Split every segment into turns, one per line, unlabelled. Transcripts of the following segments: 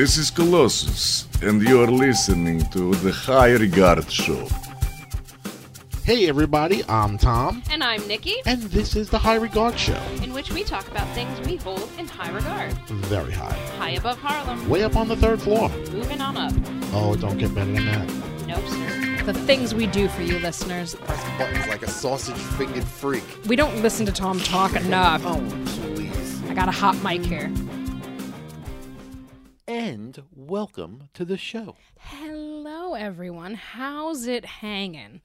this is Colossus, and you're listening to the High Regard Show.
Hey everybody, I'm Tom,
And I'm Nikki,
and this is the High Regard Show.
in which we talk about things we hold in high regard.
Very high.
High above Harlem,
Way up on the third floor.
moving on up.
Oh, don't get better than that.
Nope, sir. The things we do for you listeners.
press buttons like a sausage fingered freak.
We don't listen to Tom talk enough.
Oh, please.
I got a hot mic here.
And welcome to the show.
Hello, everyone. How's it hanging?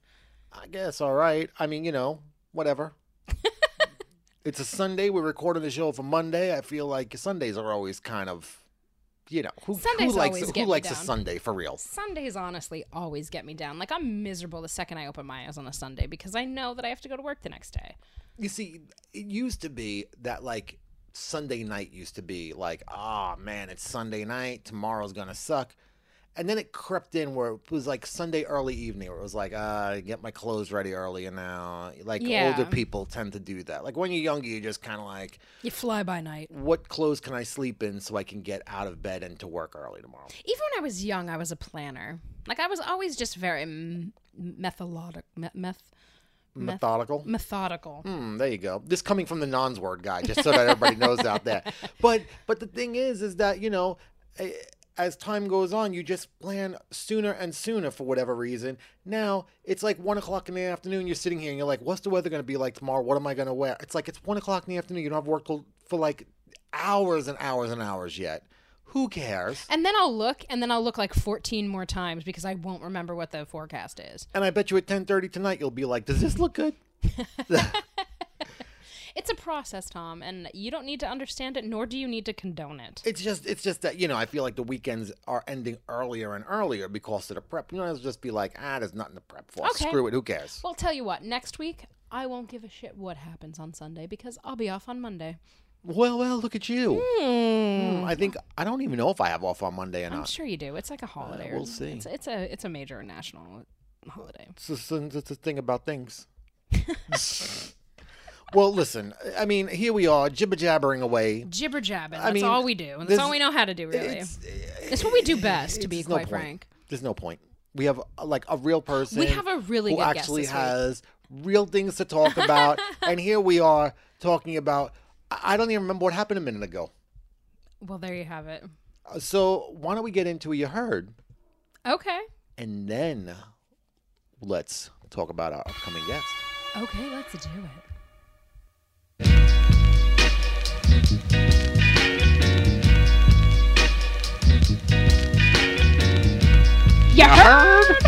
I guess, all right. I mean, you know, whatever. it's a Sunday. We're recording the show for Monday. I feel like Sundays are always kind of, you know, who, who likes, who likes a. Sunday for real?
Sundays honestly always get me down. Like I'm miserable the second I open my eyes on a Sunday because I know that I have to go to work the next day.
You see, it used to be that, like, Sunday night used to be like, ah, man, it's Sunday night. Tomorrow's going to suck. And then it crept in where it was like Sunday early evening, where it was like, uh, get my clothes ready early. And now, like,
Yeah.
older people tend to do that. Like, when you're younger, you're just kind of like,
You fly by night.
what clothes can I sleep in so I can get out of bed and to work early tomorrow?
Even when I was young, I was a planner. Like I was always just very m- methodologic, me- meth, meth-
Methodical.
methodical.
Hmm, there you go. This coming from the nons word guy, just so that everybody knows out there. But but the thing is, is that you know, eh, as time goes on, you just plan sooner and sooner for whatever reason. Now it's like one o'clock in the afternoon. You're sitting here and you're like, "What's the weather going to be like tomorrow? What am I going to wear?" It's like it's one o'clock in the afternoon. You don't have work for like hours and hours and hours yet. Who cares?
And then I'll look, and then I'll look like 14 more times because I won't remember what the forecast is.
And I bet you at ten thirty tonight you'll be like, "Does this look good?"
It's a process, Tom, and you don't need to understand it, nor do you need to condone it.
It's just it's just that you know I feel like the weekends are ending earlier and earlier because of the prep. You know, I'll just be like, ah, there's nothing to prep for.
Okay.
Screw it. Who cares?
Well, tell you what, next week, I won't give a shit what happens on Sunday because I'll be off on Monday.
Well, well, look at you. Hmm, I think I don't even know if I have off on Monday or
I'm
not.
sure you do. It's like a holiday. or-
we'll see.
It's, it's a it's a major national holiday.
It's just it's a thing about things. well, listen. I mean, here we are, jibber jabbering away.
Jibber jabbing.
I
That's
mean,
all we do. That's all we know how to do, really.
It's,
It's, what we do best, to be
no
quite
point.
frank.
There's no point. We have uh, like a real person.
We have a really
who actually
this week.
has real things to talk about, and here we are talking about. I I don't even remember what happened a minute ago.
Well, there you have it.
Uh, So why don't we get into what you heard,
Okay.
and then let's talk about our upcoming guest.
Okay, let's do it. You heard?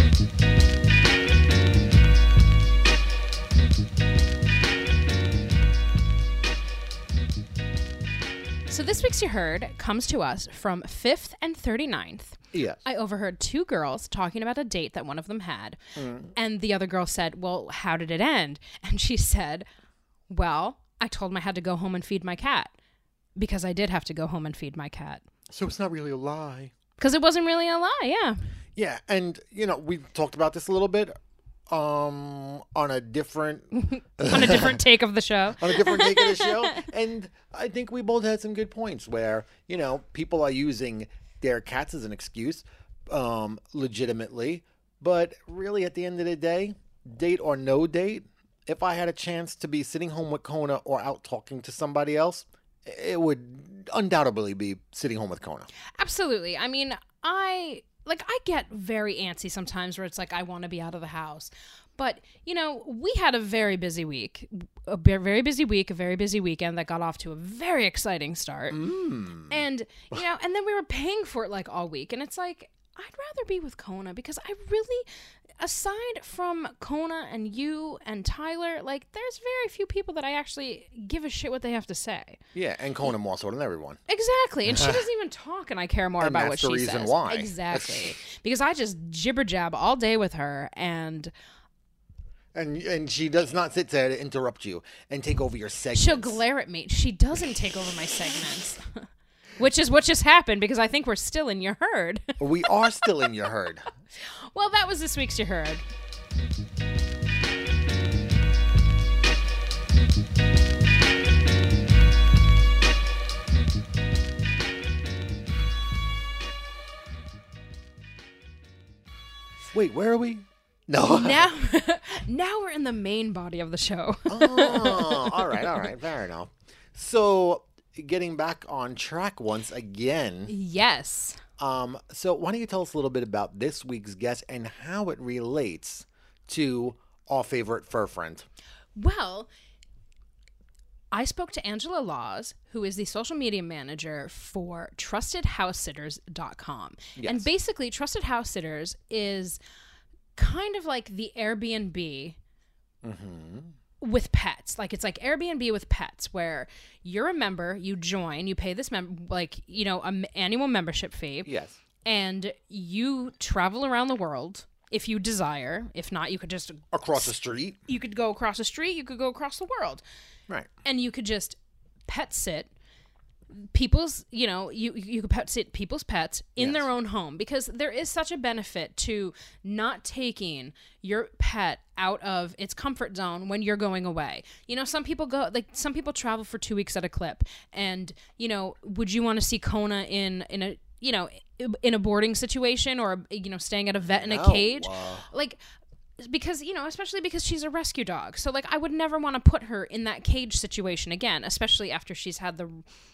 So this week's You Heard comes to us from 5th and 39th.
Yes.
I overheard two girls talking about a date that one of them had. Mm. And the other girl said, Well, how did it end? And she said, Well, I told him I had to go home and feed my cat. Because I did have to go home and feed my cat.
So it's not really a lie.
Because it wasn't really a lie, yeah.
Yeah, and you know we talked about this a little bit um on a different
On a different take of the show.
on a different take of the show. And I think we both had some good points where, you know, people are using their cats as an excuse, um, legitimately. But really, at the end of the day, date or no date, if I had a chance to be sitting home with Kona or out talking to somebody else, it would undoubtedly be sitting home with Kona.
Absolutely. I mean, I like I get very antsy sometimes where it's like I want to be out of the house. But, you know, we had a very busy week. A very busy week, a very busy weekend that got off to a very exciting start. Mm. And, you know, and then we were paying for it like all week and it's like I'd rather be with Kona because I really aside from Kona and you and Tyler, like there's very few people that I actually give a shit what they have to say.
Yeah, and Kona more so than everyone.
Exactly. And she doesn't even talk and I care more
And
about
that's
what
the
she
reason
says.
why.
Exactly. because I just jibber jab all day with her and
And and she does not sit there to interrupt you and take over your segment.
she'll glare at me. She doesn't take over my segments. Which is what just happened because I think we're still in your herd.
We are still in your herd.
Well, that was this week's You Heard.
Wait, where are we? No.
Now, now we're in the main body of the show.
oh, all right, all right, fair enough. So, getting back on track once again.
Yes.
Um, so why don't you tell us a little bit about this week's guest and how it relates to our favorite fur friend?
Well, I spoke to Angela Laws, who is the social media manager for trustedhousesitters.com. And basically, Trusted House Sitters is kind of like the Airbnb with pets. Like it's like Airbnb with pets where you're a member, you join, you pay this mem- like, you know, an annual membership fee
Yes.
and you travel around the world if you desire. If not, you could just
Across the street.
you could go across the street, you could go across the world
Right.
and you could just pet sit people's you know you you could pet sit people's pets in their own home because there is such a benefit to not taking your pet out of its comfort zone when you're going away you know some people go like some people travel for two weeks at a clip and you know would you want to see kona in in a you know in a boarding situation or you know staying at a vet in a
No.
cage
Wow.
like because you know especially because she's a rescue dog. So like i would never want to put her in that cage situation again especially after she's had the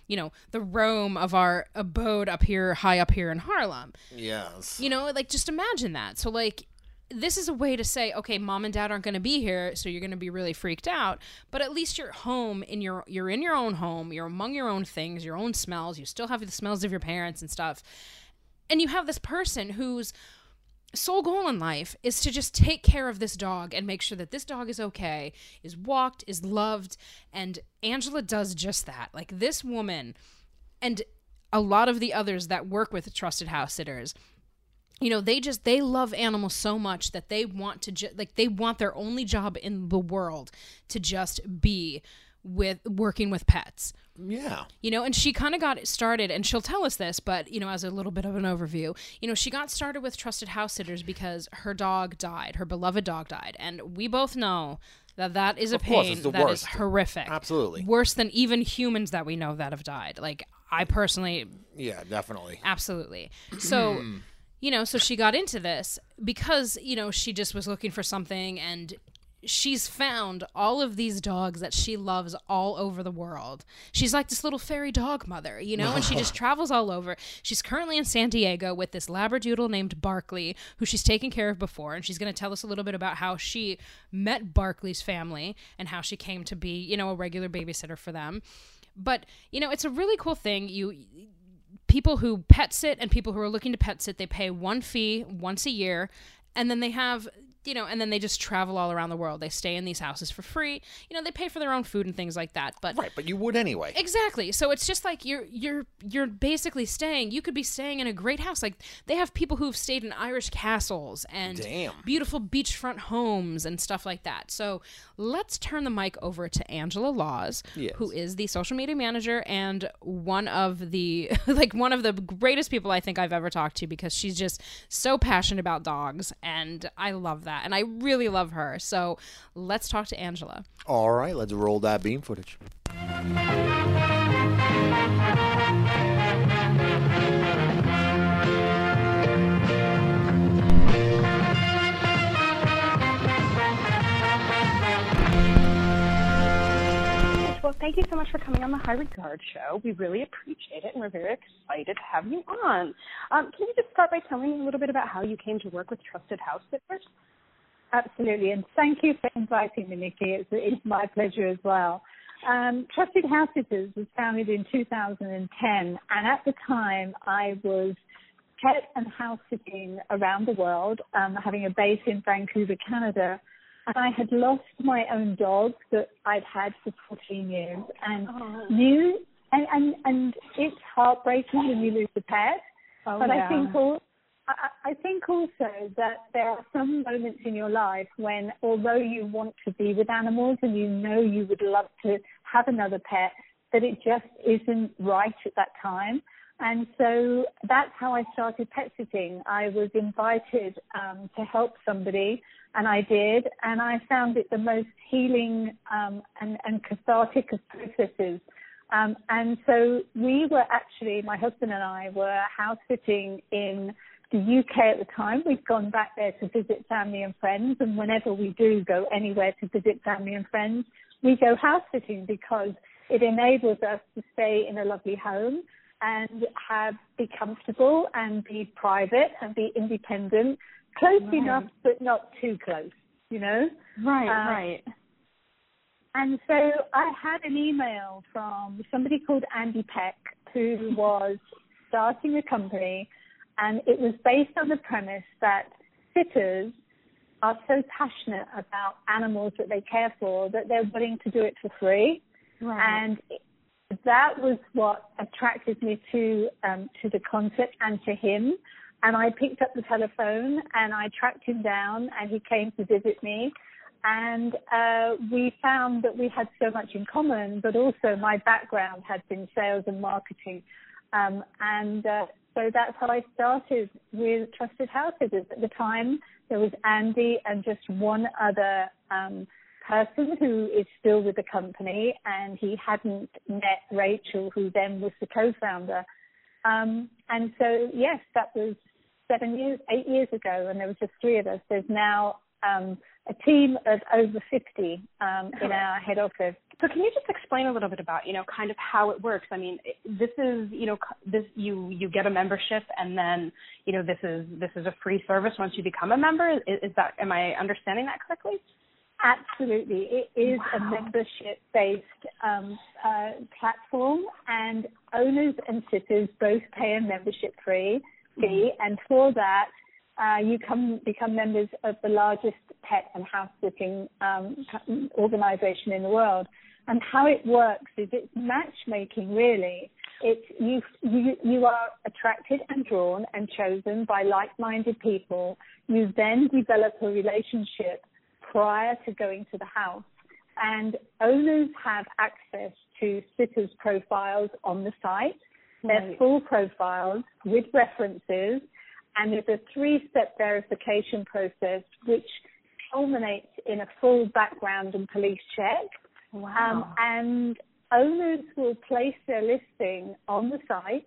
you know the roam of our abode up here high up here in harlem.
Yes.
you know like just imagine that. So like this is a way to say okay mom and dad aren't going to be here so you're going to be really freaked out. But at least you're home in your you're in your own home you're among your own things your own smells you still have the smells of your parents and stuff. And you have this person who's sole goal in life is to just take care of this dog and make sure that this dog is okay, is walked, is loved. And Angela does just that. Like this woman and a lot of the others that work with trusted house sitters you know they just they love animals so much that they want to ju- like they want their only job in the world to just be with working with pets
Yeah.
you know and she kind of got started and she'll tell us this but you know as a little bit of an overview you know she got started with trusted house sitters because her dog died her beloved dog died and we both know that that is a
Of course,
pain
the
that is horrific
Absolutely.
worse than even humans that we know that have died like i personally
Yeah, definitely.
Absolutely. So, you know, so she got into this because, you know, she just was looking for something and she's found all of these dogs that she loves all over the world. She's like this little fairy dog mother, you know, and she just travels all over. She's currently in San Diego with this labradoodle named Barkley, who she's taken care of before, and she's going to tell us a little bit about how she met Barkley's family and how she came to be, you know, a regular babysitter for them. But, you know, it's a really cool thing. You people who pet sit and people who are looking to pet sit, they pay one fee once a year, and then they have you know, and then they just travel all around the world. They stay in these houses for free. You know, they pay for their own food and things like that. But
Right, but you would anyway.
Exactly. So it's just like you're you're you're basically staying. You could be staying in a great house. Like they have people who've stayed in Irish castles and
Damn.
beautiful beachfront homes and stuff like that. So let's turn the mic over to Angela Laws,
Yes.
who is the social media manager and one of the like one of the greatest people I think I've ever talked to because she's just so passionate about dogs and I love that. And I really love her. So let's talk to Angela.
All right, let's roll that beam footage.
Well, thank you so much for coming on the High Regard Show. We really appreciate it, and we're very excited to have you on. Um, can you just start by telling me a little bit about how you came to work with Trusted House Sitters?
Absolutely, and thank you for inviting me, Nikki. It's, it's my pleasure as well. Um, Trusted House Sitters was founded in 2010, and at the time I was pet and house sitting around the world, um, having a base in Vancouver, Canada. And I had lost my own dog that I'd had for 14 years, and knew, and, and and it's heartbreaking when you lose a pet.
Oh,
but
yeah.
I think all, I, think also that there are some moments in your life when, although you want to be with animals and you know you would love to have another pet, that it just isn't right at that time. And so that's how I started pet sitting. I was invited um, to help somebody, and I did, and I found it the most healing um, and, and cathartic of processes. Um, and so we were actually, my husband and I were house sitting in the UK at the time. We've gone back there to visit family and friends, and whenever we do go anywhere to visit family and friends, we go house sitting because it enables us to stay in a lovely home and have be comfortable and be private and be independent, close
Right.
enough but not too close. You know.
Right,
Uh,
right.
And so I had an email from somebody called Andy Peck who was starting a company and it was based on the premise that sitters are so passionate about animals that they care for that they're willing to do it for free.
Right.
And that was what attracted me to um, to the concept and to him. And I picked up the telephone and I tracked him down, and he came to visit me. And uh, we found that we had so much in common, but also my background had been sales and marketing. Um, and uh, so that's how I started with Trusted Houses. At the time, there was Andy and just one other um, person who is still with the company, and he hadn't met Rachel, who then was the co-founder. Um, and so, yes, that was seven years, eight years ago, and there was just three of us. There's now um, a team of over 50 um, in our head office.
So can you just explain a little bit about, you know, kind of how it works? I mean, this is, you know, this you you get a membership and then, you know, this is this is a free service once you become a member. Is, is that am I understanding that correctly?
Absolutely. It is a membership based um, uh, platform, and owners and sitters both pay a membership fee, fee and for that, uh, you come become members of the largest pet and house sitting um, organization in the world. And how it works is it's matchmaking, really. It's you, you, you are attracted and drawn and chosen by like-minded people. You then develop a relationship prior to going to the house. And owners have access to sitters' profiles on the site, their
Right.
full profiles with references, and there's a three-step verification process which culminates in a full background and police check. Um, and owners will place their listing on the site.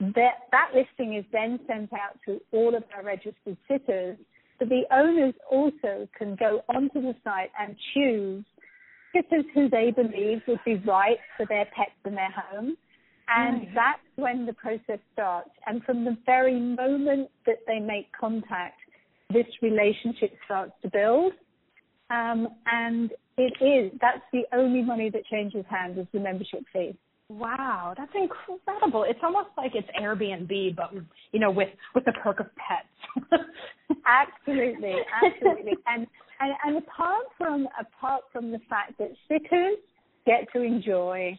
That, that listing is then sent out to all of our registered sitters. But the owners also can go onto the site and choose sitters who they believe would be right for their pets and their home. And
Right.
that's when the process starts. And from the very moment that they make contact, this relationship starts to build. Um, and it is, that's the only money that changes hands is the membership fee.
Wow, that's incredible. It's almost like it's Airbnb, but you know, with with the perk of pets.
Absolutely, absolutely. and, and and apart from apart from the fact that sitters get to enjoy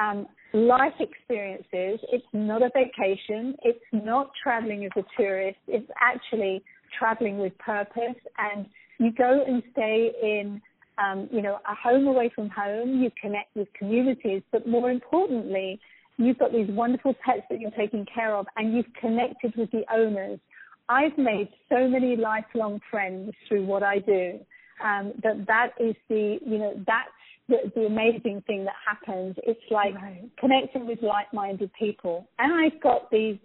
um, life experiences, it's not a vacation. It's not traveling as a tourist. It's actually traveling with purpose. And you go and stay in, um, you know, a home away from home. You connect with communities, but more importantly, you've got these wonderful pets that you're taking care of, and you've connected with the owners. I've made so many lifelong friends through what I do. Um, that that is the you know that's the, the amazing thing that happens. It's like
Right.
connecting with like-minded people. And I've got these.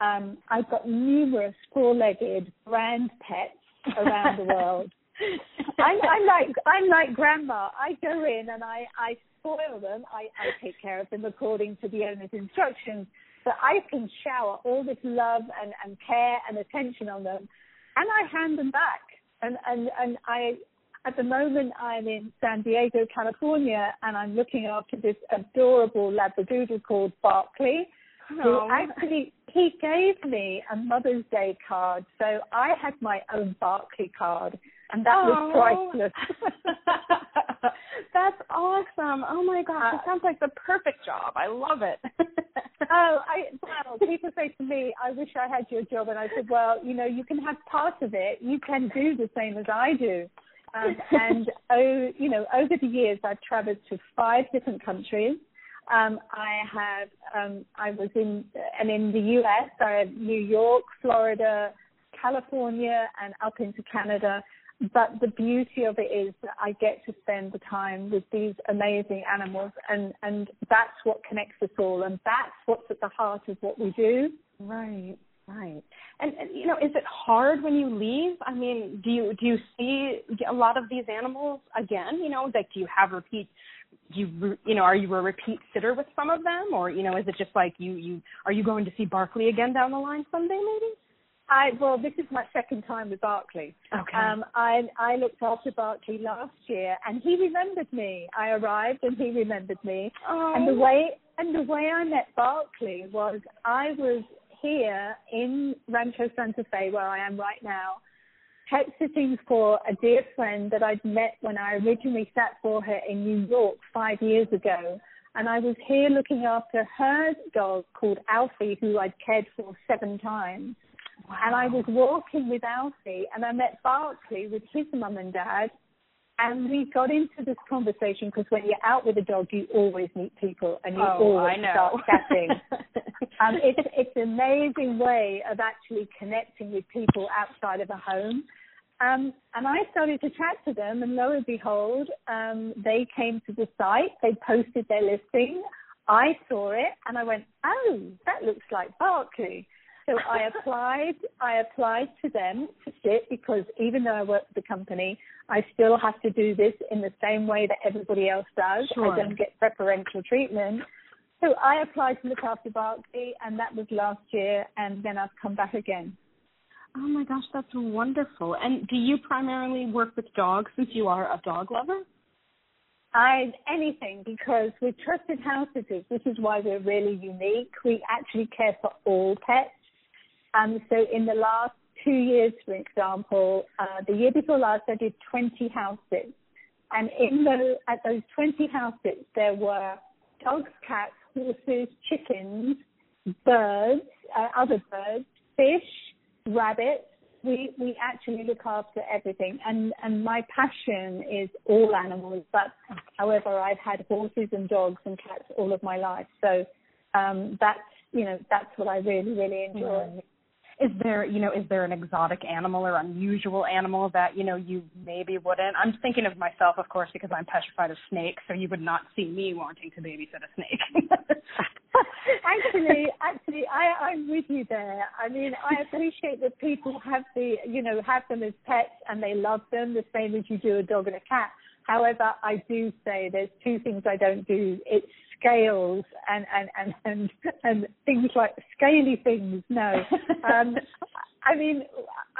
Um, I've got numerous four-legged brand pets around the world. I'm, I'm like I'm like grandma. I go in and I I spoil them. I I take care of them according to the owner's instructions. But I can shower all this love and and care and attention on them, and I hand them back. And and and I at the moment I'm in San Diego, California, and I'm looking after this adorable Labradoodle called Barkley who
Oh.
actually he gave me a Mother's Day card, so I had my own Barkley card, and that was
Oh.
priceless.
That's awesome. Oh my gosh, uh, it sounds like the perfect job. I love it.
oh, I well, people say to me, "I wish I had your job," and I said, "Well, you know, you can have part of it. You can do the same as I do." Um, and oh, you know, over the years, I've travelled to five different countries. Um, I have, um, I was in, and in the US, I have New York, Florida, California, and up into Canada. But the beauty of it is that I get to spend the time with these amazing animals, and and that's what connects us all, and that's what's at the heart of what we do.
right. Right. And, and you know, is it hard when you leave? I mean, do you do you see a lot of these animals again? You know, like do you have repeat? Do you you know are you a repeat sitter with some of them, or you know is it just like you you are you going to see Barkley again down the line someday maybe?
I well, this is my second time with Barkley.
Okay.
Um, I I looked after Barkley last year, and he remembered me. I arrived, and he remembered me.
Oh.
And the way and the way I met Barkley was I was here in Rancho Santa Fe, where I am right now, pet sitting for a dear friend that I'd met when I originally sat for her in New York five years ago. And I was here looking after her dog called Alfie, who I'd cared for seven times. And I was walking with Alfie, and I met Barkley with his mum and dad, and we got into this conversation because when you're out with a dog, you always meet people, and you
Oh,
always start chatting. um, it's it's an amazing way of actually connecting with people outside of a home. Um, and I started to chat to them, and lo and behold, um, they came to the site. They posted their listing. I saw it, and I went, "Oh, that looks like Barkley." So I applied. I applied to them to sit because even though I work for the company, I still have to do this in the same way that everybody else does.
Sure.
I don't get preferential treatment. So I applied to look after Barkley, and that was last year, and then I've come back again.
Oh my gosh, that's wonderful. And do you primarily work with dogs since you are a dog lover?
I anything because with trusted house sitters, this is why we're really unique. We actually care for all pets. Um, so in the last two years, for example, uh, the year before last, I did 20 houses. and in the at those 20 houses, there were dogs, cats, horses, chickens, birds, uh, other birds, fish, rabbits. We we actually look after everything, and and my passion is all animals. But however, I've had horses and dogs and cats all of my life, so um, that's you know that's what I really really enjoy.
Is there, you know, is there an exotic animal or unusual animal that, you know, you maybe wouldn't? I'm thinking of myself, of course, because I'm petrified of snakes, so you would not see me wanting to babysit a snake.
actually, actually, I, I'm with you there. I mean, I appreciate that people have the, you know, have them as pets and they love them the same as you do a dog and a cat. However, I do say there's two things I don't do. It's scales and and and and, and things like scaly things. No, um, I mean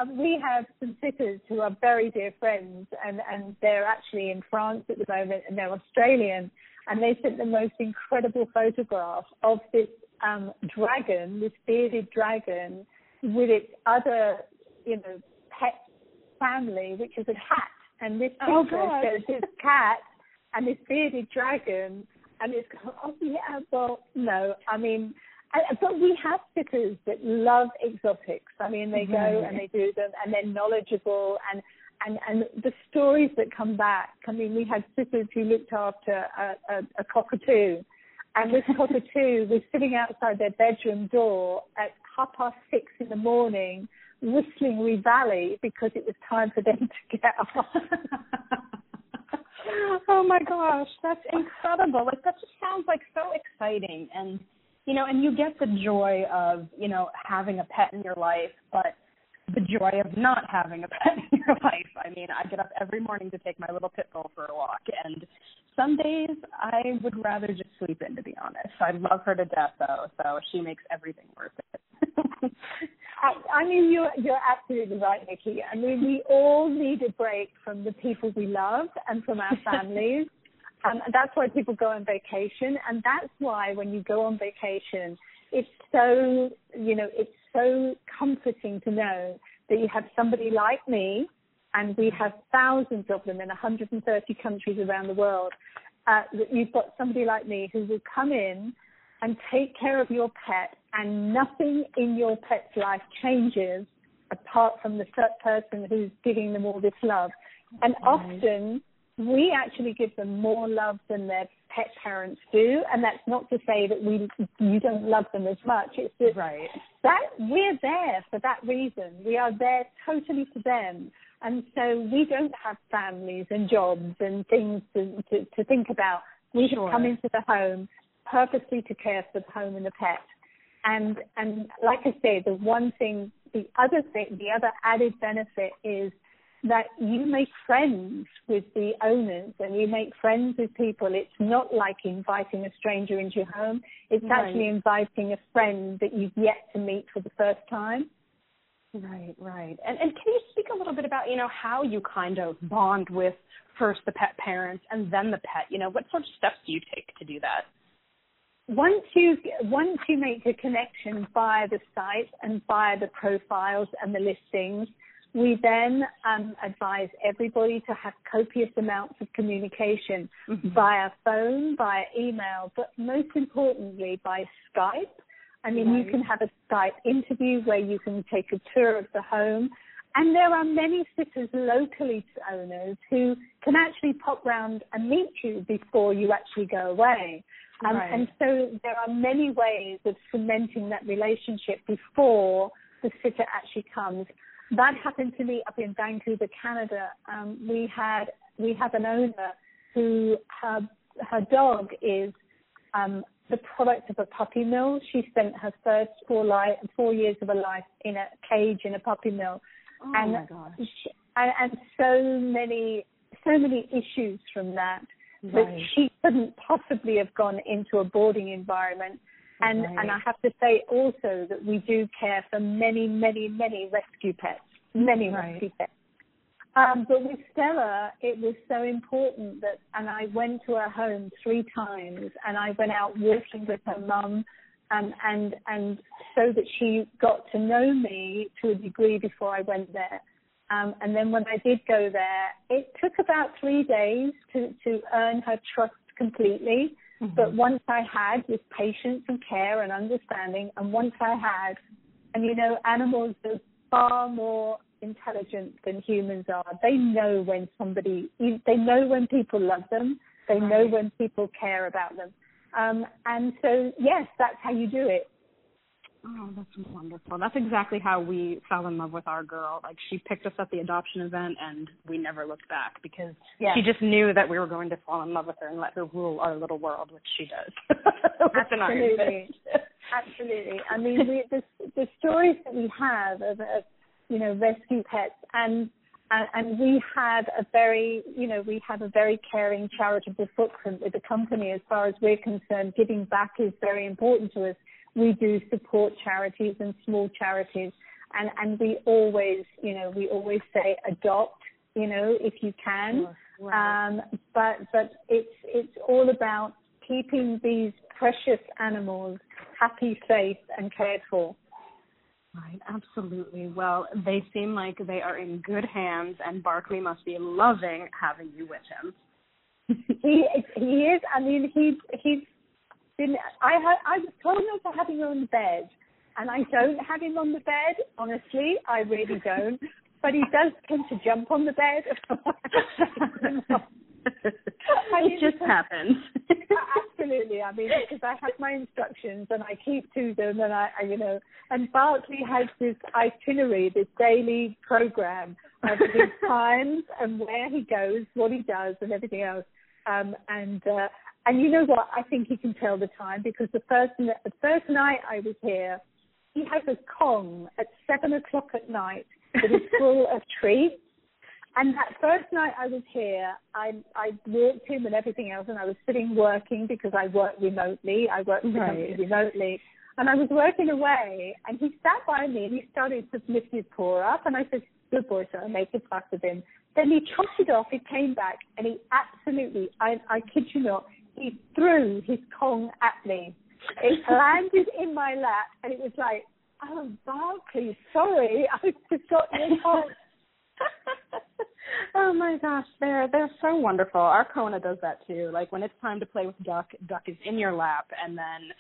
uh, we have some sitters who are very dear friends, and and they're actually in France at the moment, and they're Australian, and they sent the most incredible photograph of this um, dragon, this bearded dragon, with its other, you know, pet family, which is a cat. And this
Oh,
picture
God.
shows this cat and this bearded dragon, and it's oh yeah, well no, I mean, I, but we have sitters that love exotics. I mean, they go and they do them, and they're knowledgeable, and and and the stories that come back. I mean, we had sitters who looked after a, a, a cockatoo, and this cockatoo was sitting outside their bedroom door at half past six in the morning, whistling "Reveille" because it was time for them to get up.
oh my gosh, that's incredible. Like that just sounds like so exciting and you know, and you get the joy of, you know, having a pet in your life, but the joy of not having a pet in your life. I mean, I get up every morning to take my little pit bull for a walk and some days I would rather just sleep in to be honest. I love her to death though, so she makes everything worth it.
I, I mean, you're you're absolutely right, Nikki. I mean, we all need a break from the people we love and from our families. Um, and that's why people go on vacation, and that's why when you go on vacation, it's so you know it's so comforting to know that you have somebody like me, and we have thousands of them in 130 countries around the world. Uh, that you've got somebody like me who will come in and take care of your pet, and nothing in your pet's life changes apart from the person who's giving them all this love. And often we actually give them more love than their pet parents do, and that's not to say that we you don't love them as much. It's just
right.
that we're there for that reason. We are there totally for them. And so we don't have families and jobs and things to, to, to think about. We
Sure.
have come into the home purposely to care for the home and the pet. and and like I say, the one thing, the other thing, the other added benefit is that you make friends with the owners and you make friends with people. It's not like inviting a stranger into your home. It's
Right.
actually inviting a friend that you've yet to meet for the first time.
Right, right. And and can you speak a little bit about, you know, how you kind of bond with first the pet parents and then the pet? You know, what sort of steps do you take to do that?
Once you once you make a connection via the site and via the profiles and the listings, we then um, advise everybody to have copious amounts of communication via phone, via email, but most importantly by Skype. I mean, you can have a Skype interview where you can take a tour of the home. And there are many sitters locally to owners who can actually pop round and meet you before you actually go away. Um,
Right.
And so there are many ways of cementing that relationship before the sitter actually comes. That happened to me up in Vancouver, Canada. Um, we had we have an owner who her her dog is um, the product of a puppy mill. She spent her first four life four years of her life in a cage in a puppy mill,
Oh
and
my gosh.
she, and, and so many so many issues from that that
Right.
she couldn't possibly have gone into a boarding environment. And
Right.
and I have to say also that we do care for many, many, many rescue pets, many
Right.
rescue pets. Um, but with Stella, it was so important that, and I went to her home three times, and I went out walking with her mum, um, and and so that she got to know me to a degree before I went there. Um, and then when I did go there, it took about three days to, to earn her trust completely. But once I had, with patience and care and understanding, and once I had, and you know, animals are far more intelligent than humans are. They know when somebody, they know when people love them. They know when people care about them. Um, and so, yes, that's how you do it.
Oh, that's wonderful. That's exactly how we fell in love with our girl. Like she picked us at the adoption event and we never looked back because
Yeah.
she just knew that we were going to fall in love with her and let her rule our little world, which she does.
Absolutely. Absolutely. I mean, we, the the stories that we have of, of you know rescue pets, and and and we have a very you know we have a very caring charitable footprint with the company as far as we're concerned. Giving back is very important to us. We do support charities and small charities, and and we always you know we always say adopt you know if you can. Um, but but it's it's all about keeping these precious animals happy, safe, and cared for.
Right, absolutely. Well, they seem like they are in good hands, and Barkley must be loving having you with him.
He he is. I mean, he he's been. I ha- I was told not to have him on the bed, and I don't have him on the bed. Honestly, I really don't. But he does tend to jump on the bed. I mean,
it just
because-
happens.
Absolutely. I mean, because I have my instructions and I keep to them, and I, I you know, and Barkley has this itinerary, this daily program of his times and where he goes, what he does, and everything else. Um, and uh, and you know what? I think he can tell the time because the first the first night I was here, he has a Kong at seven o'clock at night that is full of treats. And that first night I was here, I I walked him and everything else, and I was sitting working because I work remotely. I work for the company
Right.
remotely, and I was working away. And he sat by me and he started to lift his paw up, and I said, "Good boy, sir, make a fuss of him." Then he trotted off. He came back, and he absolutely, I I kid you not, he threw his Kong at me. It landed in my lap, and it was like, "Oh, Barkley, sorry, I forgot your Kong."
Oh my gosh, they're they're so wonderful. Our Kona does that too. Like when it's time to play with Duck, Duck is in your lap, and then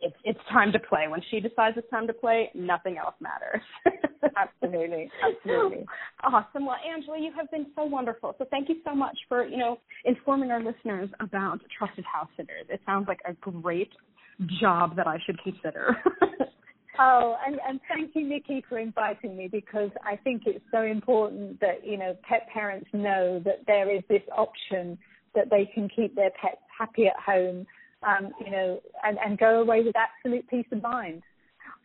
it's it's time to play. When she decides it's time to play, nothing else matters.
Absolutely, absolutely.
Awesome. Well, Angela, you have been so wonderful. So thank you so much for you know informing our listeners about trusted house sitters. It sounds like a great job that I should consider.
Oh, and, and thank you, Nikki, for inviting me because I think it's so important that, you know, pet parents know that there is this option that they can keep their pets happy at home, um, you know, and, and go away with absolute peace of mind.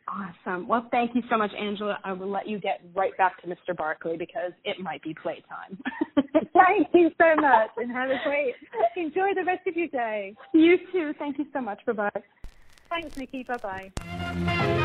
Awesome. Well, thank you so much, Angela. I will let you get right back to Mr. Barkley because it might be playtime.
Thank you so much, and have a great enjoy the rest of your day.
you too. Thank you so much. Bye bye.
Thanks, Nikki. Bye bye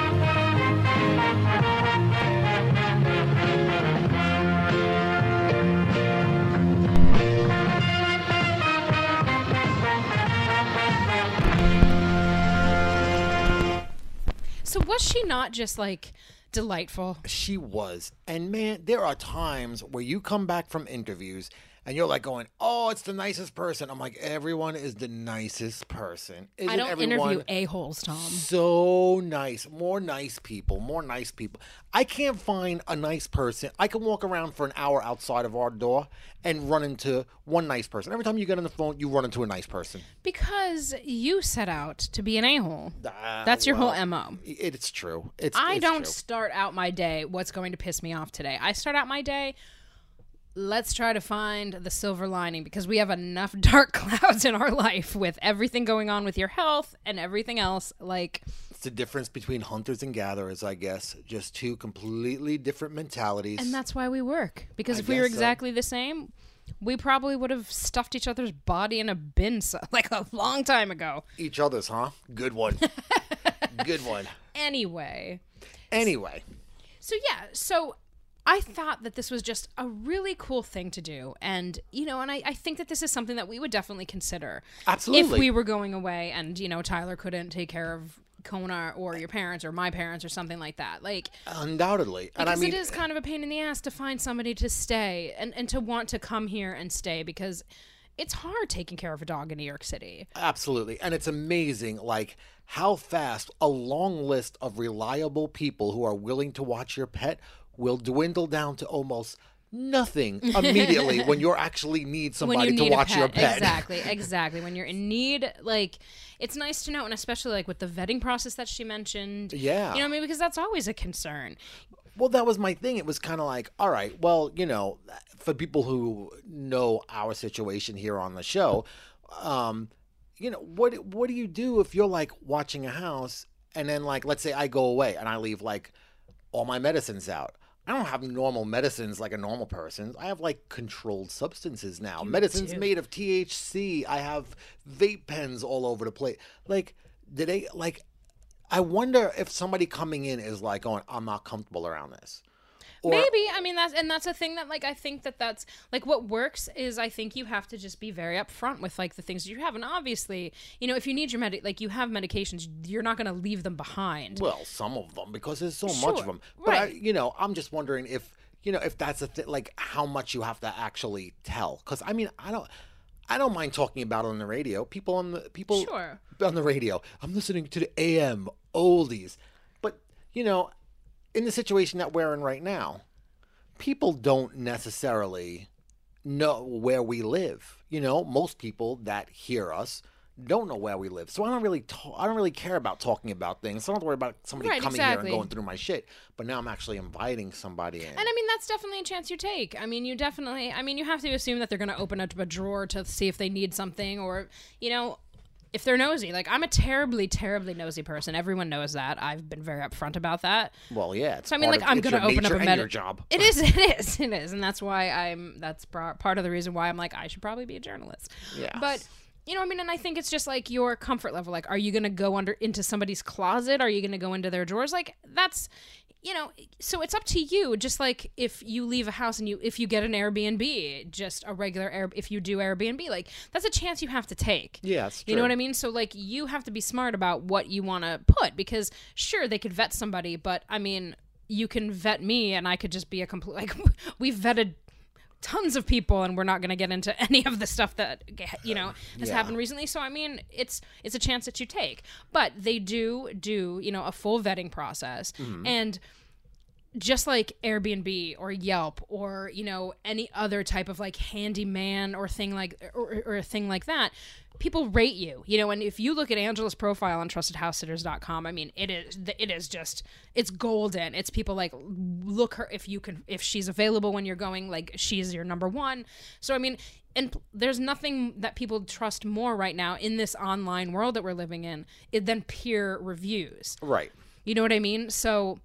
So was she not just like delightful?
She was. And man, there are times where you come back from interviews and you're like going, "Oh, it's the nicest person." I'm like, "Everyone is the nicest person." Isn't
I don't interview a holes, Tom.
so nice. More nice people. More nice people. I can't find a nice person. I can walk around for an hour outside of our door and run into one nice person. Every time you get on the phone, you run into a nice person.
Because you set out to be an a hole.
Ah,
That's your
well,
whole mo.
It's true. It's
I
it's
don't
true.
start out my day what's going to piss me off today. I start out my day let's try to find the silver lining because we have enough dark clouds in our life with everything going on with your health and everything else like
It's the difference between hunters and gatherers, I guess. Just two completely different mentalities.
and that's why we work because
I
if we were
guess so.
exactly the same we probably would have stuffed each other's body in a bin so, like a long time ago
Each other's, huh? Good one. Good one.
anyway
Anyway,
So yeah, so I thought that this was just a really cool thing to do. And, you know, and I, I think that this is something that we would definitely consider.
Absolutely.
If we were going away and, you know, Tyler couldn't take care of Kona or your parents or my parents or something like that. Like
undoubtedly. And I
because
mean,
it is kind of a pain in the ass to find somebody to stay and, and to want to come here and stay because it's hard taking care of a dog in New York City.
Absolutely. And it's amazing, like, how fast a long list of reliable people who are willing to watch your pet will dwindle down to almost nothing immediately when you actually need somebody
you
to
need
watch
pet.
your pet.
Exactly, exactly. When you're in need, like it's nice to know, and especially like with the vetting process that she mentioned.
Yeah.
you know what I mean, because that's always a concern.
Well, that was my thing. It was kind of like, all right, well, you know, for people who know our situation here on the show, um, you know, what what do you do if you're like watching a house and then like let's say I go away and I leave like all my medicines out. I don't have normal medicines like a normal person. I have like controlled substances now. Medicines
do.
made of THC. I have vape pens all over the place. Like, did they like? I wonder if somebody coming in is like going, "I'm not comfortable around this." Or,
Maybe I mean that's and that's a thing that like I think that that's like what works is I think you have to just be very upfront with like the things you have, and obviously you know if you need your med like you have medications, you're not going to leave them behind.
Well, some of them because there's so much of them. But I, you know, I'm just wondering if you know if that's a thing, like how much you have to actually tell. Because I mean, I don't, I don't mind talking about it on the radio. People on the people
Sure.
on the radio. I'm listening to the AM oldies, but you know, in the situation that we're in right now, people don't necessarily know where we live. You know, most people that hear us don't know where we live. So I don't really ta- I don't really care about talking about things. I don't have to worry about somebody
Right,
coming here and going through my shit. But now I'm actually inviting somebody in.
And I mean, that's definitely a chance you take. I mean, you definitely, I mean, you have to assume that they're going to open up a drawer to see if they need something or, you know, if they're nosy. Like, I'm a terribly, terribly nosy person. Everyone knows that. I've been very upfront about that.
well, yeah. It's
So, I mean, like,
of-
I'm going to open up a med-
job.
It is, it is, it is. And that's why I'm, that's par- part of the reason why I'm like, I should probably be a journalist.
Yes.
But, you know, I mean, and I think it's just like your comfort level. Like, are you going to go under into somebody's closet? Are you going to go into their drawers? Like, that's, you know, so it's up to you. Just like if you leave a house and you, if you get an Airbnb, just a regular Air, if you do Airbnb, like that's a chance you have to take.
Yeah,
You know what I mean? So like you have to be smart about what you want to put because sure they could vet somebody, but I mean you can vet me and I could just be a complete like we've vetted tons of people and we're not going to get into any of the stuff that you know has
Yeah.
happened recently so i mean it's it's a chance that you take but they do do you know a full vetting process
Mm-hmm.
and just like Airbnb or Yelp or you know any other type of like handyman or thing like or, or a thing like that, people rate you. You know, and if you look at Angela's profile on trustedhousesitters.com, I mean, it is it is just it's golden. It's people like look her if you can if she's available when you're going like she's your number one. So I mean, and there's nothing that people trust more right now in this online world that we're living in it- than peer reviews
right.
You know what I mean? So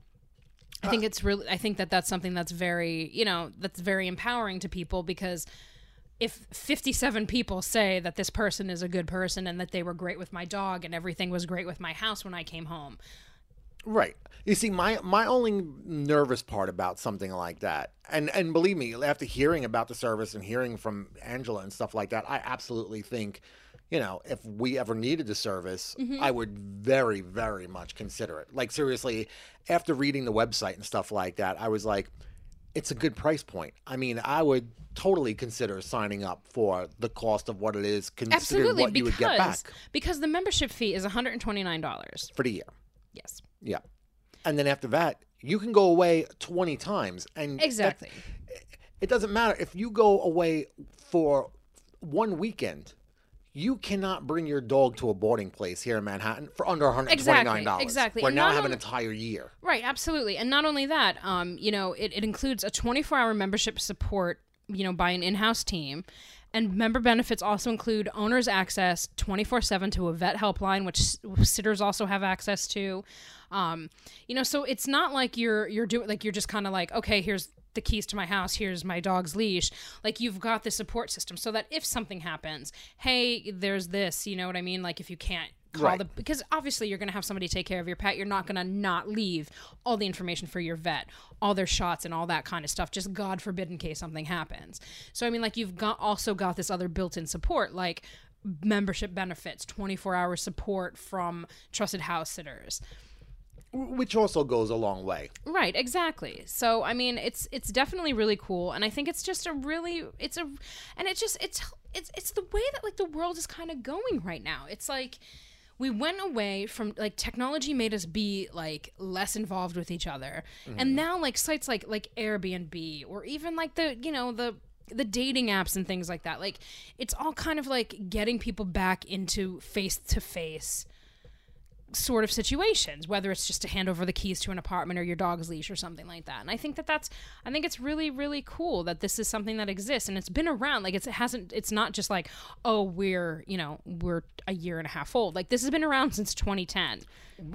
I think it's really I think that that's something that's very, you know, that's very empowering to people because if 57 people say that this person is a good person and that they were great with my dog and everything was great with my house when I came home.
Right. You see, my my only nervous part about something like that, and and believe me, after hearing about the service and hearing from Angela and stuff like that, I absolutely think, you know, if we ever needed the service, mm-hmm. I would very very much consider it. Like seriously, after reading the website and stuff like that, I was like, it's a good price point. I mean, I would totally consider signing up for the cost of what it is, considering
Absolutely
what you would get back
because the membership fee is $129.
for the year.
Yes.
Yeah. And then after that, you can go away 20 times. And that-
Exactly.
it doesn't matter. If you go away for one weekend, you cannot bring your dog to a boarding place here in Manhattan for under $129.
Exactly, exactly.
We're
And
now have an entire year.
Right, absolutely. And not only that, um, you know, it, it includes a 24 hour membership support, you know, by an in house team. And member benefits also include owner's access 24 7 to a vet helpline, which sitters also have access to. Um, you know, so it's not like you're you're doing like you're just kind of like, okay, here's the keys to my house, here's my dog's leash. Like you've got the support system so that if something happens, hey, there's this, you know what I mean? Like if you can't call
Right.
the because obviously you're going to have somebody take care of your pet. You're not going to not leave all the information for your vet, all their shots and all that kind of stuff. Just God forbid in case something happens. So I mean, like you've got also got this other built-in support, like membership benefits, 24-hour support from trusted house sitters.
Which also goes a long way.
Right, exactly. So I mean, it's it's definitely really cool, and I think it's just a really it's a, and it just it's it's it's the way that like the world is kind of going right now. It's like we went away from like technology made us be like less involved with each other, and mm-hmm. now like sites like like Airbnb or even like the you know the the dating apps and things like that like it's all kind of like getting people back into face to face sort of situations whether it's just to hand over the keys to an apartment or your dog's leash or something like that. And i think that that's i think it's really really cool that this is something that exists. And it's been around like it's, it hasn't it's not just like oh we're you know we're a year and a half old. Like this has been around since 2010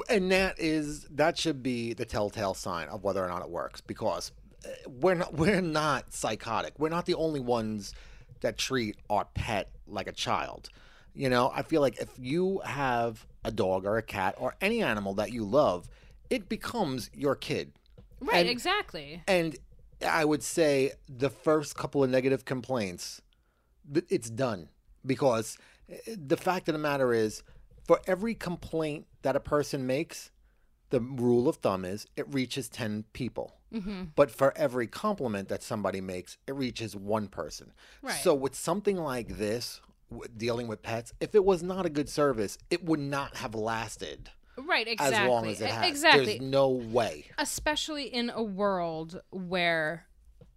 and that is that should be the telltale sign of whether or not it works because uh, we're not we're not psychotic. We're not the only ones that treat our pet like a child. You know i feel like if you have a dog or a cat or any animal that you love it becomes your kid
right
And-
exactly
and i would say the first couple of negative complaints it's done because uh, the fact of the matter is for every complaint that a person makes the rule of thumb is it reaches 10 people
Mm-hmm.
but for every compliment that somebody makes it reaches one person
Right.
so with something like this dealing with pets if it was not a good service it would not have lasted
right exactly.
as long as it has
exactly
there's no way.
Especially in a world where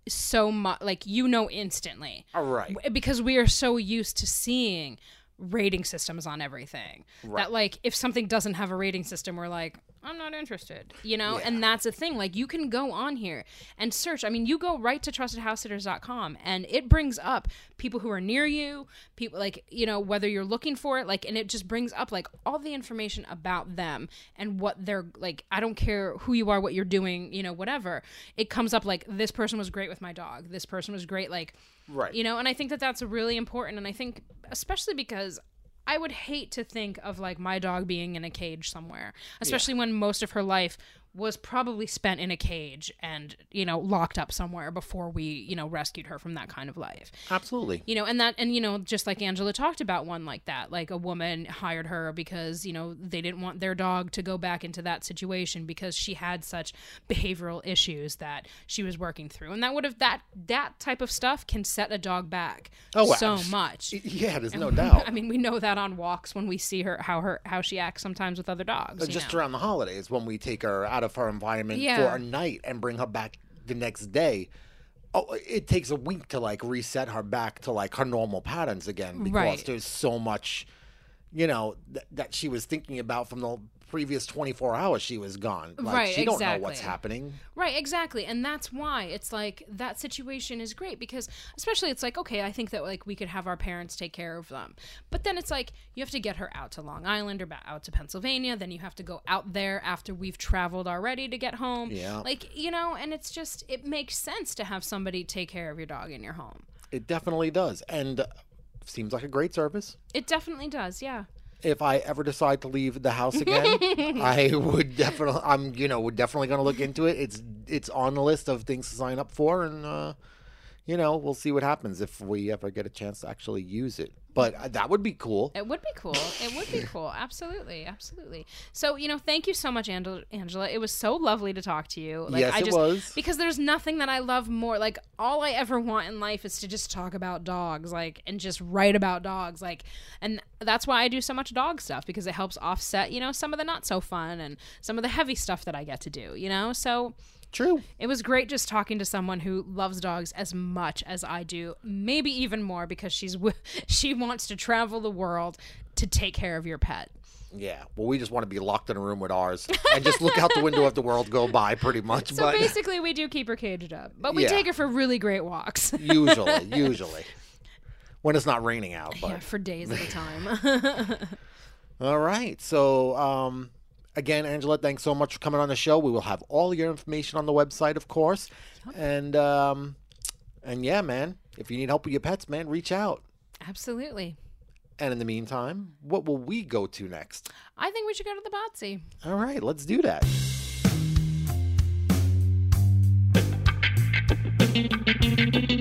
so much like you know instantly.
All right.
Because we are so used to seeing rating systems on everything. That like if something doesn't have a rating system we're like i'm not interested you know? And that's a thing like you can go on here and search. I mean you go right to trustedhousesitters.com and it brings up people who are near you people like you know whether you're looking for it like and it just brings up like all the information about them and what they're like i don't care who you are what you're doing you know whatever. It comes up like this person was great with my dog. This person was great like
Right.
you know? And i think that that's really important. And i think especially because i would hate to think of like my dog being in a cage somewhere especially when most of her life was probably spent in a cage and you know locked up somewhere before we you know rescued her from that kind of life.
Absolutely.
You know and that and you know just like angela talked about one like that like a woman hired her because you know they didn't want their dog to go back into that situation because she had such behavioral issues that she was working through. And that would have that that type of stuff can set a dog back
Oh,
so much.
Yeah there's no doubt.
I mean we know that on walks when we see her how her how she acts sometimes with other dogs
Uh, just
know?
around the holidays when we take her out of her environment
Yeah.
for a night and bring her back the next day oh it takes a week to like reset her back to like her normal patterns again because
Right.
there's so much you know th- that she was thinking about from the previous 24 hours she was gone. Like,
Right,
She don't know what's
exactly.
happening.
Right, exactly. And that's why it's like that situation is great because especially it's like okay, I think that like we could have our parents take care of them. But then it's like you have to get her out to Long Island or out to Pennsylvania, then you have to go out there after we've traveled already to get home.
Yeah.
Like, you know, and it's just it makes sense to have somebody take care of your dog in your home.
It definitely does. And uh, seems like a great service.
It definitely does, yeah.
If I ever decide to leave the house again, I would definitely I'm you know, we're definitely going to look into it. It's it's on the list of things to sign up for and uh you know, we'll see what happens if we ever get a chance to actually use it. But uh, that would be cool.
It would be cool. It would be cool. Absolutely, absolutely. So you know, thank you so much, Angela. Angela, it was so lovely to talk to you. Like,
Yes,
I
it
just,
was.
Because there's nothing that I love more. Like all I ever want in life is to just talk about dogs, like and just write about dogs, like, and that's why I do so much dog stuff because it helps offset, you know, some of the not so fun and some of the heavy stuff that I get to do. You know, so
True.
it was great just talking to someone who loves dogs as much as I do, maybe even more because she's wi- she wants to travel the world to take care of your pet.
Yeah. Well, we just want to be locked in a room with ours and just look out the window of the world go by pretty much.
So
but
basically, we do keep her caged up, but we
Yeah.
take her for really great walks.
usually, usually. When it's not raining out, but
yeah, for days at a time.
All right. So, um, again, Angela, thanks so much for coming on the show. We will have all your information on the website, of course. And um, and yeah, man, if you need help with your pets, man, reach out.
Absolutely.
And in the meantime, what will we go to next?
I think we should go to the POTSie.
All right, let's do that. The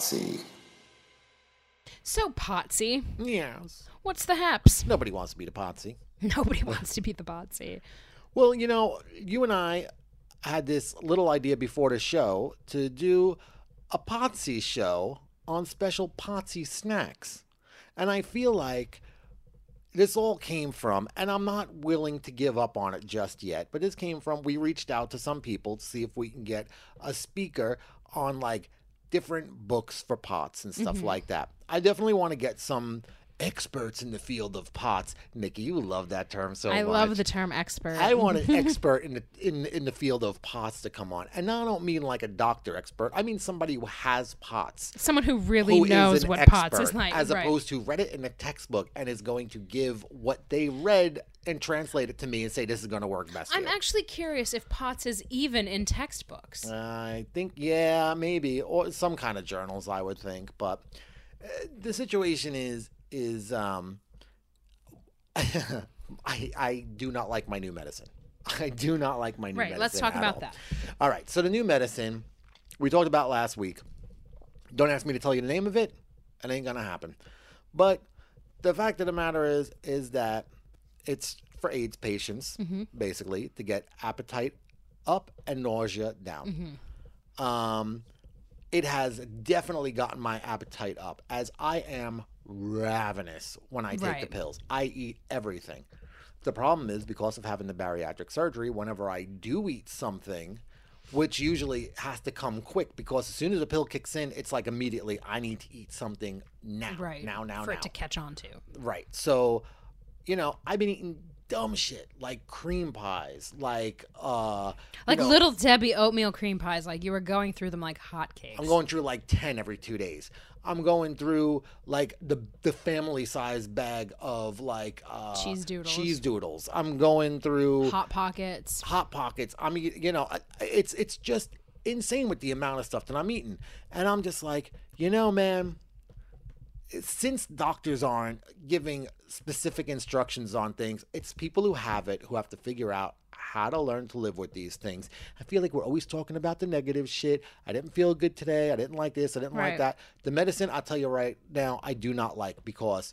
POTSie.
So, POTSie,
Yes.
what's the haps?
Nobody wants to be the POTSie.
Nobody wants to be the POTSie.
Well, you know, you and I had this little idea before the show to do a POTSie show on special POTSie snacks. And I feel like this all came from, and I'm not willing to give up on it just yet, but this came from we reached out to some people to see if we can get a speaker on like different books for pots and stuff mm-hmm. like that. I definitely want to get some experts in the field of pots. Nikki, you love that term so
I
much.
love the term expert.
I want an expert in the in in the field of pots to come on, and I don't mean like a doctor expert. I mean somebody who has pots,
Someone who really
who
knows what pots is like.
as
right.
opposed to read it in a textbook and is going to give what they read and translate it to me and say this is going to work best.
I'm
here.
actually curious if pots is even in textbooks.
I think yeah, maybe or some kind of journals. I would think, but uh, the situation is is um, I I do not like my new medicine. I do not like my new
Right,
medicine.
let's talk about
all.
that.
All right, so the new medicine we talked about last week. Don't ask me to tell you the name of it. It ain't gonna happen. But the fact of the matter is, is that it's for AIDS patients,
Mm-hmm.
basically, to get appetite up and nausea down.
Mm-hmm.
Um, it has definitely gotten my appetite up, as I am ravenous when I take the pills. I eat everything. The problem is because of having the bariatric surgery, whenever I do eat something, which usually has to come quick because as soon as the pill kicks in, it's like immediately I need to eat something now,
right.
now, now,
for
now.
it to catch on to.
Right. So, you know, I've been eating dumb shit like cream pies, like uh, you
Like
know,
little Debbie oatmeal cream pies, like you were going through them like hotcakes.
I'm going through like 10 every two days. I'm going through like the the family size bag of like uh,
Cheese doodles.
Cheese doodles. I'm going through
hot pockets.
hot pockets. I mean, you know, it's it's just insane with the amount of stuff that I'm eating, and I'm just like, you know, man. Since doctors aren't giving specific instructions on things, it's people who have it who have to figure out how to learn to live with these things. I feel like we're always talking about the negative shit. I didn't feel good today. I didn't like this. I didn't like that. The medicine, I'll tell you right now, I do not like because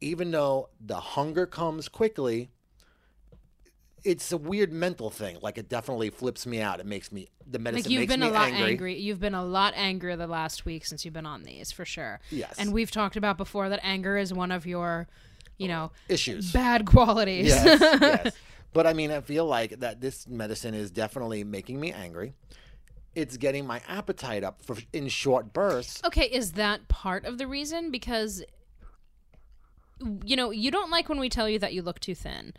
even though the hunger comes quickly, it's a weird mental thing. Like it definitely flips me out. It makes me the medicine
Like you've
makes
been
me
a lot
angry.
angry. You've been a lot angrier the last week since you've been on these, for sure.
Yes.
And we've talked about before that anger is one of your, you know,
Issues.
bad qualities.
yes, yes. But I mean, I feel like that this medicine is definitely making me angry. It's getting my appetite up for in short bursts.
Okay, is that part of the reason? Because you know, you don't like when we tell you that you look too thin.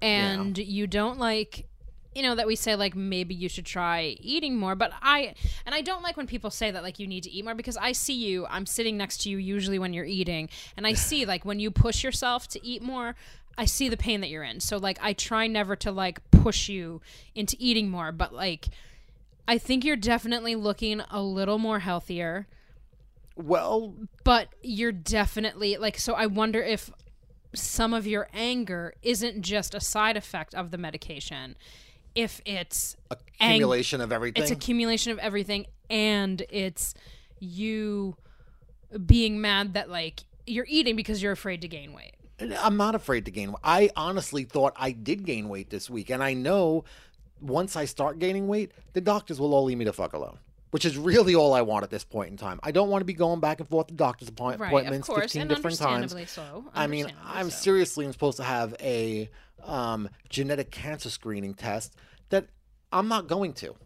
And you don't like you know that we say like maybe you should try eating more but i and i don't like when people say that like you need to eat more because i see you i'm sitting next to you usually when you're eating and i see like when you push yourself to eat more i see the pain that you're in. So like i try never to like push you into eating more but like i think you're definitely looking a little more healthier.
Well,
but you're definitely like so i wonder if some of your anger isn't just a side effect of the medication if it's ang-
accumulation of everything.
it's accumulation of everything and it's you being mad that like you're eating because you're afraid to gain weight
I'm not afraid to gain weight. I honestly thought I did gain weight this week, and I know once I start gaining weight, the doctors will all leave me the fuck alone. Which is really all I want at this point in time. I don't want to be going back and forth to doctor's appoint-
right
appointments
of course
15
and
different times.
so
I mean, I'm
so.
seriously supposed to have a um, genetic cancer screening test that I'm not going to.
okay.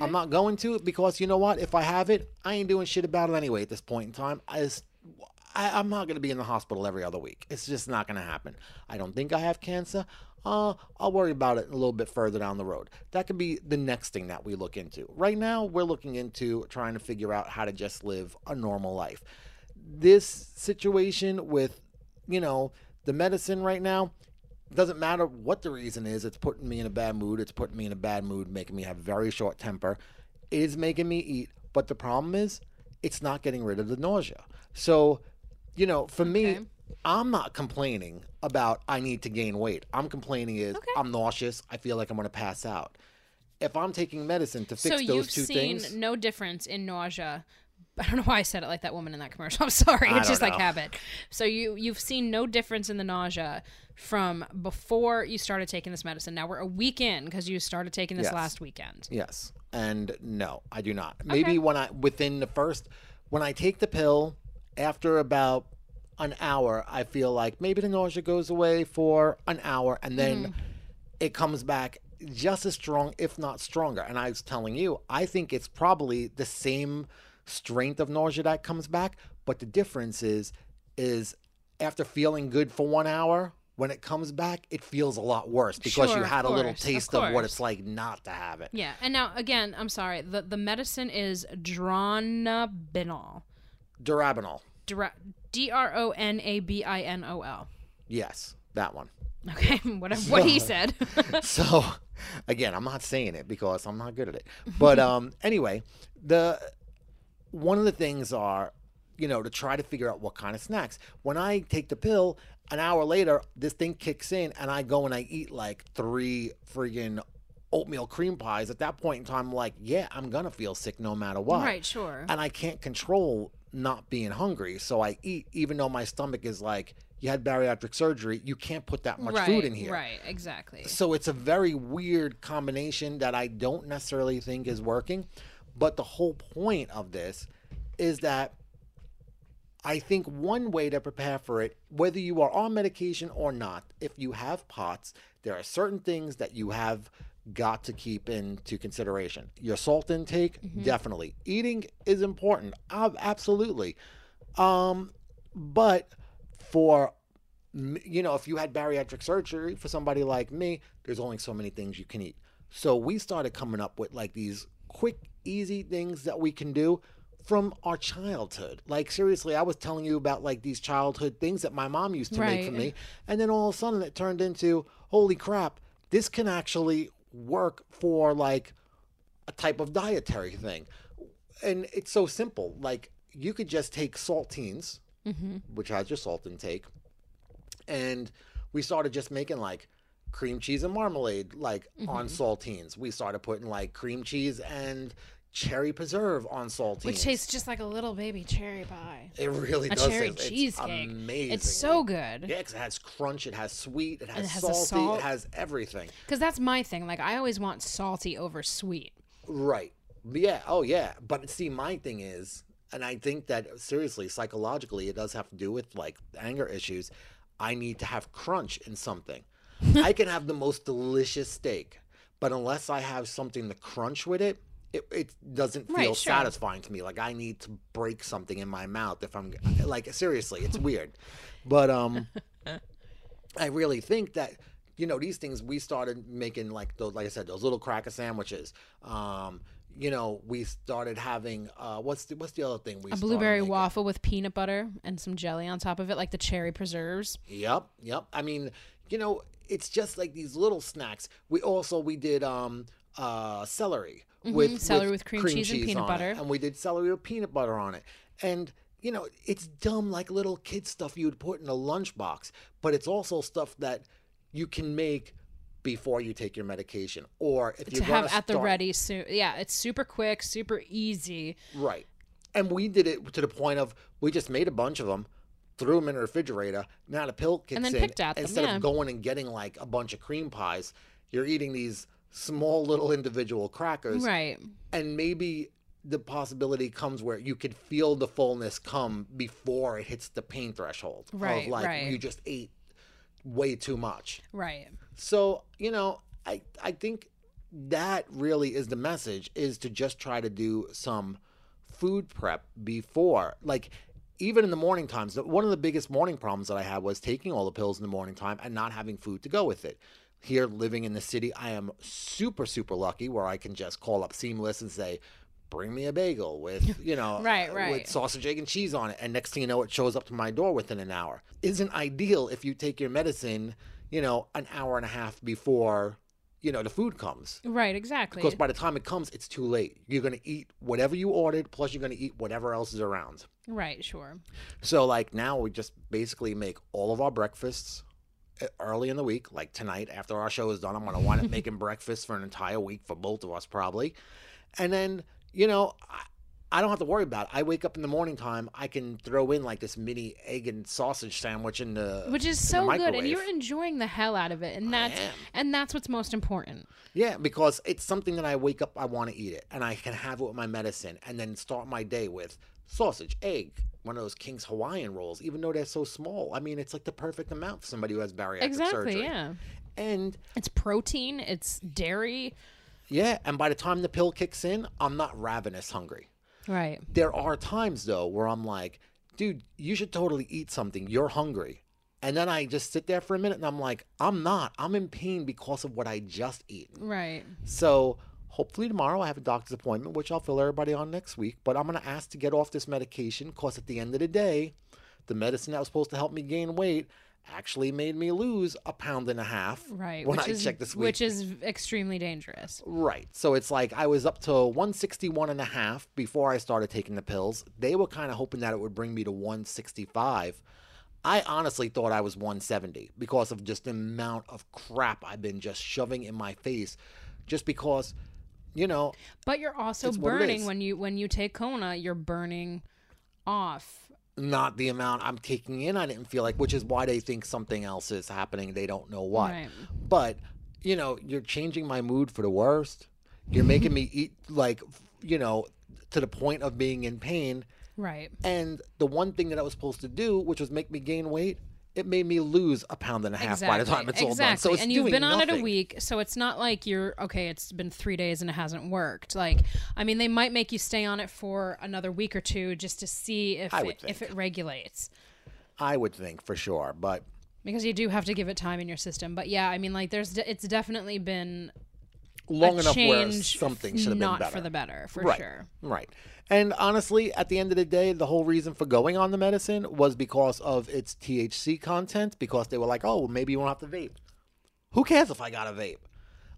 I'm not going to because you know what? If I have it, I ain't doing shit about it anyway at this point in time. I just, I, I'm not going to be in the hospital every other week. It's just not going to happen. I don't think I have cancer. Uh, I'll worry about it a little bit further down the road. That could be the next thing that we look into. Right now, we're looking into trying to figure out how to just live a normal life. This situation with, you know, the medicine right now, doesn't matter what the reason is, it's putting me in a bad mood. It's putting me in a bad mood, making me have very short temper. It is making me eat. But the problem is, it's not getting rid of the nausea. So, you know, for me, I'm not complaining about I need to gain weight. I'm complaining is
Okay.
I'm nauseous. I feel like I'm going to pass out. If I'm taking medicine to fix
so
those
you've
two
seen
things,
no difference in nausea I don't know why I said it like that woman in that commercial. I'm sorry.
I
It's just
don't
like
know.
habit. So you you've seen no difference in the nausea from before you started taking this medicine. Now we're a week in because you started taking this
Yes.
last weekend.
Yes. And no, I do not. Maybe when I within the first when I take the pill after about an hour, I feel like maybe the nausea goes away for an hour and then mm-hmm. it comes back just as strong, if not stronger. And I was telling you, I think it's probably the same strength of nausea that comes back, but the difference is is after feeling good for one hour, when it comes back, it feels a lot worse because
Sure,
you had a little
course, of
taste of, what it's like not to have it.
Yeah, and now again, I'm sorry. The the medicine is dronabinol.
Durabinol.
D R O N A B I N O L.
Yes, that one.
Okay, whatever what he said.
So, again, I'm not saying it because I'm not good at it. But um, anyway, the one of the things are, you know, to try to figure out what kind of snacks. When I take the pill, an hour later, this thing kicks in, and I go and I eat like three friggin' oatmeal cream pies. At that point in time, I'm like, yeah, I'm gonna feel sick no matter what.
right, sure.
and I can't control not being hungry. So I eat, even though my stomach is like, you had bariatric surgery, you can't put that much
right,
food in here.
Right, exactly.
So it's a very weird combination that I don't necessarily think is working. But the whole point of this is that I think one way to prepare for it, whether you are on medication or not, if you have POTS, there are certain things that you have got to keep into consideration. Your salt intake, definitely. Eating is important, ab- absolutely. Um, but for you know, if you had bariatric surgery for somebody like me, there's only so many things you can eat. So we started coming up with like these quick, easy things that we can do from our childhood. Like seriously, I was telling you about like these childhood things that my mom used to make for me, and then all of a sudden it turned into, holy crap, this can actually work for like a type of dietary thing. And it's so simple. Like you could just take saltines, mm-hmm. which has your salt intake, and we started just making like cream cheese and marmalade like on mm-hmm. saltines. We started putting like cream cheese and cherry preserve on saltines.
Which tastes just like a little baby cherry pie.
it really
A
does.
cherry
taste- it's
cheesecake.
amazing.
It's so good.
Yeah, 'cause it has crunch, it has sweet, it has,
it has
salty,
salt.
it has everything.
Because that's my thing. Like, I always want salty over sweet.
Right. Yeah. Oh, yeah. But see, my thing is, and I think that seriously, psychologically, it does have to do with like anger issues. I need to have crunch in something. I can have the most delicious steak, but unless I have something to crunch with it, it, it doesn't feel
Right, sure.
satisfying to me. Like I need to break something in my mouth if I'm like seriously, it's weird. But um I really think that you know these things we started making like those like I said those little cracker sandwiches. Um you know, we started having uh what's the what's the other thing we
A blueberry waffle with peanut butter and some jelly on top of it, like the cherry preserves.
Yep, yep. I mean, you know, it's just like these little snacks. We also we did um uh celery with
Mm-hmm. Celery with cream cheese and peanut butter.
it, and we did celery with peanut butter on it. And you know, it's dumb like little kid stuff you would put in a lunchbox, but it's also stuff that you can make before you take your medication or if you're
have at the ready soon. Yeah, it's super quick, super easy.
Right. And we did it to the point of we just made a bunch of them, threw them in the refrigerator. Now the pill kicks
then
in.
picked at them,
Instead
yeah.
of going and getting like a bunch of cream pies, you're eating these small little individual crackers.
Right.
And maybe the possibility comes where you could feel the fullness come before it hits the pain threshold.
Right,
Of like
right.
you just ate way too much.
Right.
So, you know, I I think that really is the message is to just try to do some food prep before like even in the morning times one of the biggest morning problems that i had was taking all the pills in the morning time and not having food to go with it here living in the city i am super super lucky where i can just call up seamless and say bring me a bagel with you know
Right,
uh,
right.
with sausage egg and cheese on it and next thing you know it shows up to my door within an hour isn't ideal if you take your medicine you know an hour and a half before you know the food comes
Right, exactly.
because by the time it comes it's too late you're going to eat whatever you ordered plus you're going to eat whatever else is around
right, sure.
so like now we just basically make all of our breakfasts early in the week like tonight after our show is done i'm going to wind up making breakfast for an entire week for both of us probably and then you know I, I don't have to worry about it. I wake up in the morning time. I can throw in like this mini egg and sausage sandwich in the
Which is so good and you're enjoying the hell out of it and that's and that's what's most important.
Yeah, because it's something that I wake up, I want to eat it, and I can have it with my medicine, and then start my day with sausage, egg, one of those King's Hawaiian rolls. Even though they're so small, I mean, it's like the perfect amount for somebody who has bariatric
exactly,
surgery.
yeah.
And
It's protein, it's dairy.
yeah, and by the time the pill kicks in, I'm not ravenous hungry.
Right.
There are times though where I'm like, dude, you should totally eat something. You're hungry. And then I just sit there for a minute and I'm like, I'm not. I'm in pain because of what I just eaten.
Right.
So hopefully tomorrow I have a doctor's appointment, which I'll fill everybody on next week. But I'm going to ask to get off this medication because at the end of the day, the medicine that was supposed to help me gain weight actually made me lose a pound and a half.
Right.
When
which
I
is
checked this week.
which is extremely dangerous.
Right. So it's like I was up to 161 and a half before I started taking the pills. They were kind of hoping that it would bring me to 165. I honestly thought I was 170 because of just the amount of crap I've been just shoving in my face just because you know,
But you're also
It's what it
burning when you when you take Kona, you're burning off.
not the amount I'm taking in, I didn't feel like, which is why they think something else is happening. They don't know what.
Right.
But, you know, you're changing my mood for the worst. You're making me eat, like, you know, to the point of being in pain.
Right.
And the one thing that I was supposed to do, which was make me gain weight, it made me lose a pound and a half by the time it's all done.
exactly.
So it's
and you've been on it a week, so it's not like you're okay. It's been three days and it hasn't worked. Like, I mean, they might make you stay on it for another week or two just to see if it, if it regulates,
I would think for sure. But
because you do have to give it time in your system. But yeah, I mean, like, there's it's definitely been
long enough where something should have been
not
better.
for the better, for
right.
sure.
Right. And honestly, at the end of the day, the whole reason for going on the medicine was because of its THC content, because they were like, oh, well, maybe you won't have to vape. Who cares if I got a vape?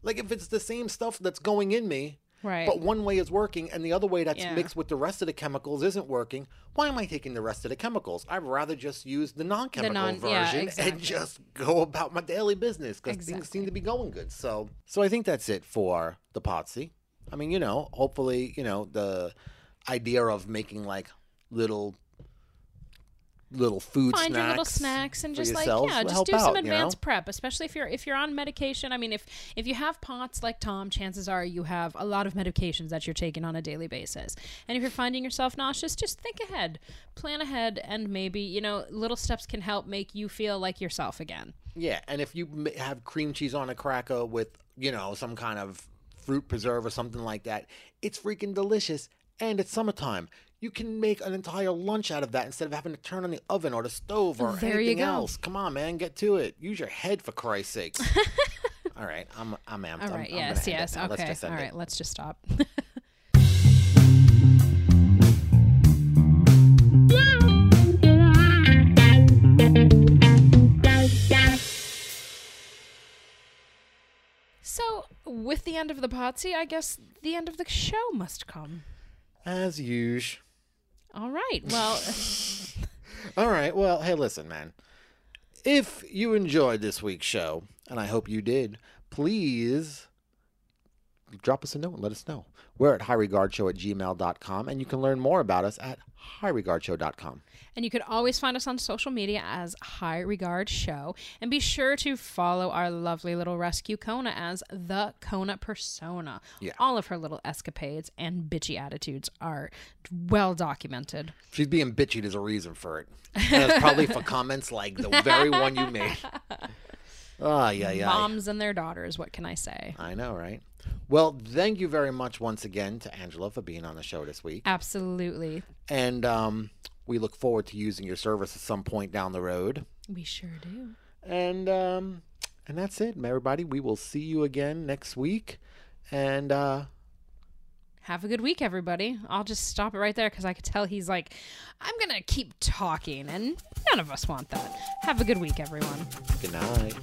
Like, if it's the same stuff that's going in me,
Right.
but one way is working and the other way that's
Yeah.
mixed with the rest of the chemicals isn't working, why am I taking the rest of the chemicals? I'd rather just use the non chemical
non- yeah,
version
exactly.
and just go about my daily business because things seem to be going good. So, so I think that's it for the POTSie. I mean, you know, hopefully, you know, the idea of making like little little food
find
snacks.
your little snacks and just like yeah just do some
out, you know?
advanced prep especially if you're if you're on medication i mean if if you have pots like tom chances are you have a lot of medications that you're taking on a daily basis and if you're finding yourself nauseous just think ahead plan ahead and maybe you know little steps can help make you feel like yourself again
Yeah, and if you have cream cheese on a cracker with, you know, some kind of fruit preserve or something like that, it's freaking delicious. And it's summertime. You can make an entire lunch out of that instead of having to turn on the oven or the stove or
There
anything else. Come on, man, get to it. Use your head for Christ's sakes. All right, I'm I'm amped.
all
I'm-
right
I'm
yes
it
yes
now. Let's
okay
just
all
end it.
let's just stop So, with the end of the party, I guess the end of the show must come.
As usual.
All right. Well,
All right. Well, hey, listen, man. If you enjoyed this week's show, and I hope you did, please drop us a note and let us know. We're at highregardshow at gmail.com, and you can learn more about us at highregardshow.com.
and you can always find us on social media as High Regard Show. And be sure to follow our lovely little rescue Kona as the Kona persona.
Yeah.
All of her little escapades and bitchy attitudes are well documented.
She's being bitchy. There's a reason for it. And it's probably for comments like the very one you made. Ah, yeah, yeah.
Moms and their daughters, what can I say?
I know, right? Well, thank you very much once again to Angela for being on the show this week.
Absolutely.
And um, we look forward to using your service at some point down the road.
We sure do.
And um, and that's it, everybody. We will see you again next week. And uh,
Have a good week, everybody. I'll just stop it right there because I could tell he's like, I'm going to keep talking, and none of us want that. Have a good week, everyone.
good night.